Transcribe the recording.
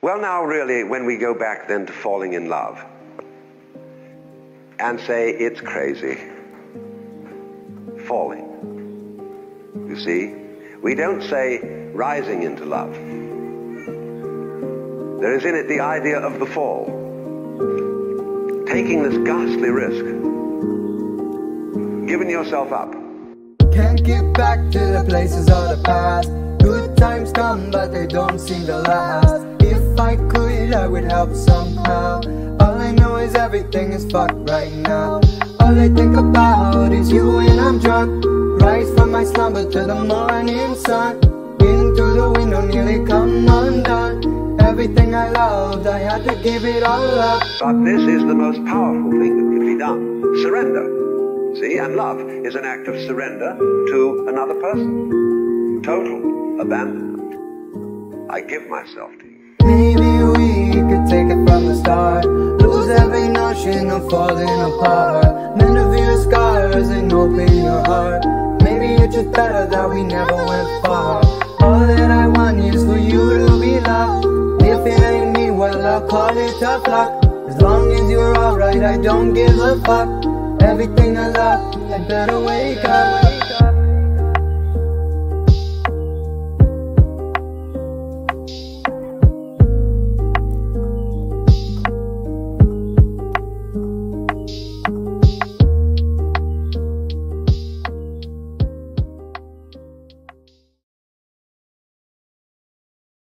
Well, now, really, when we go back then to falling in love and say it's crazy, falling. You see, we don't say rising into love. There is in it the idea of the fall, taking this ghastly risk, giving yourself up. Can't get back to the places of the past. Good times come, but they don't seem to last. If I could, I would help somehow. All I know is everything is fucked right now. All I think about is you when I'm drunk. Rise from my slumber to the morning sun. In through the window, nearly come undone. Everything I loved, I had to give it all up. But this is the most powerful thing that can be done. Surrender. See, and love is an act of surrender to another person. Total abandonment. I give myself to you. Take it from the start. Lose every notion of falling apart. Mend of your scars and open your heart. Maybe it's just better that we never went far. All that I want is for you to be loved. If it ain't me, well I'll call it tough luck. As long as you're alright, I don't give a fuck. Everything I love, I better wake up